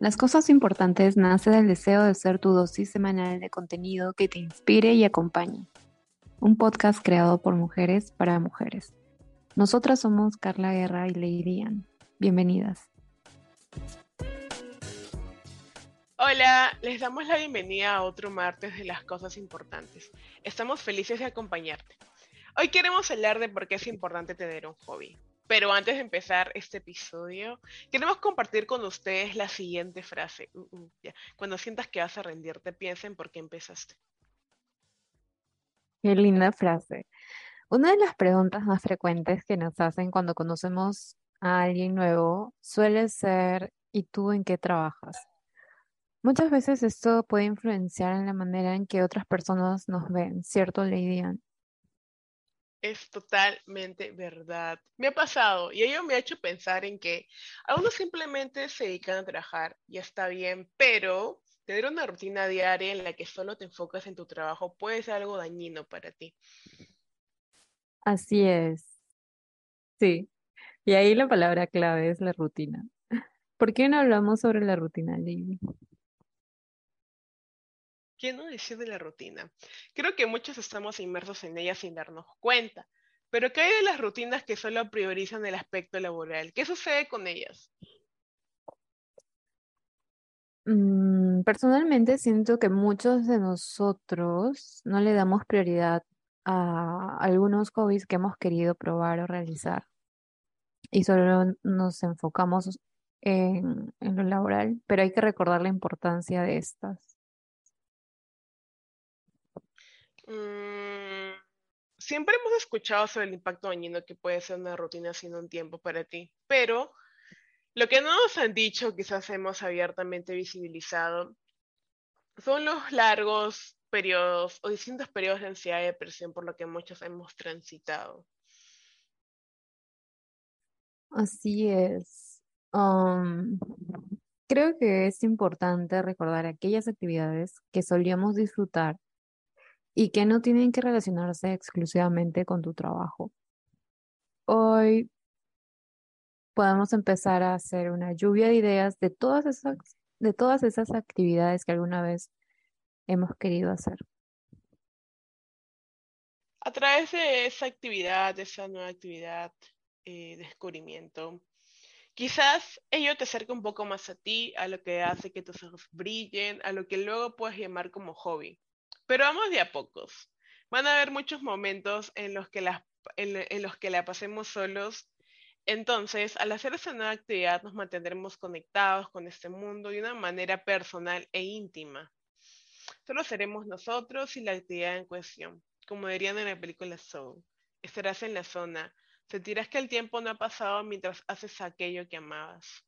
Las cosas importantes nace del deseo de ser tu dosis semanal de contenido que te inspire y acompañe. Un podcast creado por mujeres para mujeres. Nosotras somos Carla Guerra y Lady. Bienvenidas. Hola, les damos la bienvenida a otro martes de las cosas importantes. Estamos felices de acompañarte. Hoy queremos hablar de por qué es importante tener un hobby. Pero antes de empezar este episodio, queremos compartir con ustedes la siguiente frase. Uh, uh, Cuando sientas que vas a rendirte, piensa en por qué empezaste. Qué linda frase. Una de las preguntas más frecuentes que nos hacen cuando conocemos a alguien nuevo suele ser, ¿y tú en qué trabajas? Muchas veces esto puede influenciar en la manera en que otras personas nos ven, ¿cierto, Lady es totalmente verdad. Me ha pasado y ello me ha hecho pensar en que algunos simplemente se dedican a trabajar y está bien, pero tener una rutina diaria en la que solo te enfocas en tu trabajo puede ser algo dañino para ti. Así es. Sí. Y ahí la palabra clave es la rutina. ¿Por qué no hablamos sobre la rutina, Lili? ¿Quién no decide de la rutina? Creo que muchos estamos inmersos en ella sin darnos cuenta. Pero ¿qué hay de las rutinas que solo priorizan el aspecto laboral? ¿Qué sucede con ellas? Mm, personalmente siento que muchos de nosotros no le damos prioridad a algunos hobbies que hemos querido probar o realizar y solo nos enfocamos en, en lo laboral, pero hay que recordar la importancia de estas. Mm, siempre hemos escuchado sobre el impacto dañino que puede ser una rutina sin un tiempo para ti, pero lo que no nos han dicho, quizás hemos abiertamente visibilizado, son los largos periodos o distintos periodos de ansiedad y depresión por lo que muchos hemos transitado. Así es. Um, creo que es importante recordar aquellas actividades que solíamos disfrutar y que no tienen que relacionarse exclusivamente con tu trabajo. Hoy podemos empezar a hacer una lluvia de ideas de todas esas, de todas esas actividades que alguna vez hemos querido hacer. A través de esa actividad, de esa nueva actividad, eh, descubrimiento, quizás ello te acerca un poco más a ti, a lo que hace que tus ojos brillen, a lo que luego puedes llamar como hobby. Pero vamos de a pocos. Van a haber muchos momentos en los que, en, los que la pasemos solos. Entonces, al hacer esa nueva actividad, nos mantendremos conectados con este mundo de una manera personal e íntima. Solo seremos nosotros y la actividad en cuestión. Como dirían en la película Soul, estarás en la zona. Sentirás que el tiempo no ha pasado mientras haces aquello que amabas.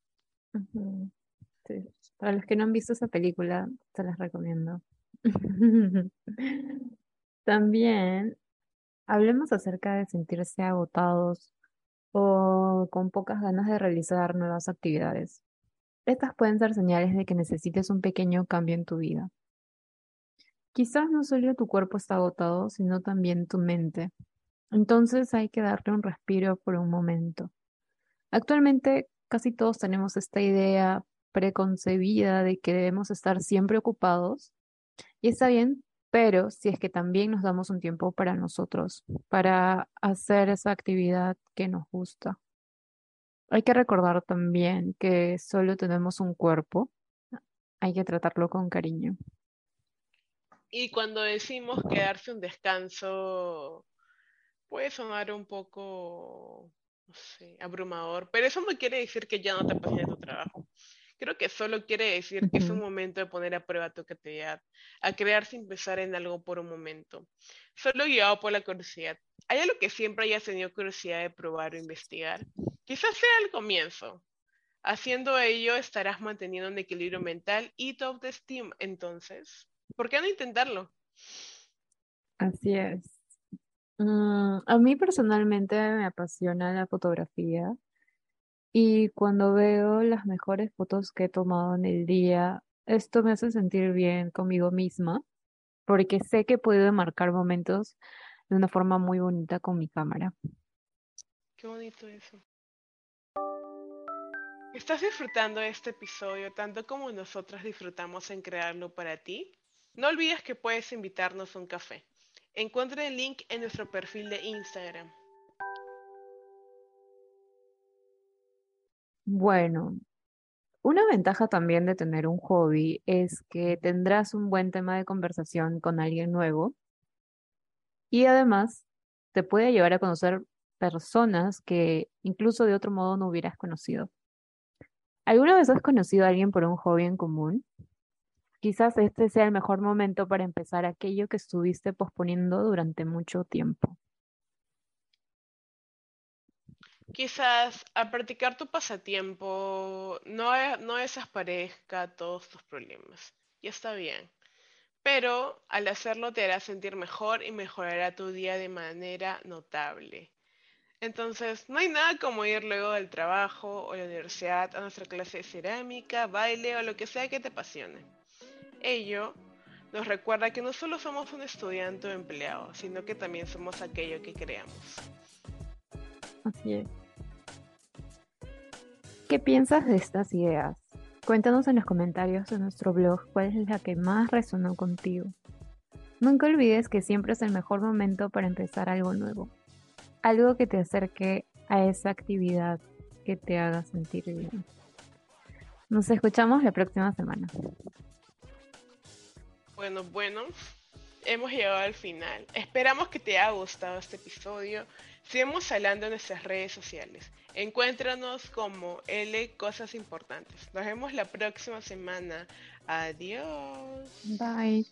Para los que no han visto esa película, se las recomiendo. También hablemos acerca de sentirse agotados o con pocas ganas de realizar nuevas actividades. Estas pueden ser señales de que necesites un pequeño cambio en tu vida. Quizás no solo tu cuerpo está agotado, sino también tu mente. Entonces hay que darle un respiro por un momento. Actualmente casi todos tenemos esta idea preconcebida de que debemos estar siempre ocupados y está bien, pero si es que también nos damos un tiempo para nosotros, para hacer esa actividad que nos gusta. Hay que recordar también que solo tenemos un cuerpo, hay que tratarlo con cariño. Y cuando decimos quedarse un descanso, puede sonar un poco, no sé, abrumador, pero eso no quiere decir que ya no te apasiona tu trabajo. Creo que solo quiere decir que es un momento de poner a prueba tu creatividad, a crear sin pensar en algo por un momento. Solo guiado por la curiosidad. ¿Hay algo que siempre hayas tenido curiosidad de probar o investigar? Quizás sea el comienzo. Haciendo ello estarás manteniendo un equilibrio mental y tu autoestima. Entonces, ¿por qué no intentarlo? Así es. Mm, a mí personalmente me apasiona la fotografía y cuando veo las mejores fotos que he tomado en el día, esto me hace sentir bien conmigo misma, porque sé que he podido marcar momentos de una forma muy bonita con mi cámara. Qué bonito eso. ¿Estás disfrutando este episodio tanto como nosotros disfrutamos en crearlo para ti? No olvides que puedes invitarnos a un café. Encuentra el link en nuestro perfil de Instagram. Bueno, una ventaja también de tener un hobby es que tendrás un buen tema de conversación con alguien nuevo y además te puede llevar a conocer personas que incluso de otro modo no hubieras conocido. ¿Alguna vez has conocido a alguien por un hobby en común? Quizás este sea el mejor momento para empezar aquello que estuviste posponiendo durante mucho tiempo. Quizás al practicar tu pasatiempo no, e- no desaparezca todos tus problemas. Y está bien. Pero al hacerlo te hará sentir mejor y mejorará tu día de manera notable. Entonces, no hay nada como ir luego del trabajo o la universidad a nuestra clase de cerámica, baile o lo que sea que te apasione. Ello nos recuerda que no solo somos un estudiante o empleado, sino que también somos aquello que creamos. Así es. ¿Qué piensas de estas ideas? Cuéntanos en los comentarios de nuestro blog cuál es la que más resonó contigo. Nunca olvides que siempre es el mejor momento para empezar algo nuevo, algo que te acerque a esa actividad que te haga sentir bien. Nos escuchamos la próxima semana. Bueno, bueno, hemos llegado al final. Esperamos que te haya gustado este episodio. Sigamos hablando en nuestras redes sociales. Encuéntranos como L Cosas Importantes. Nos vemos la próxima semana. Adiós. Bye.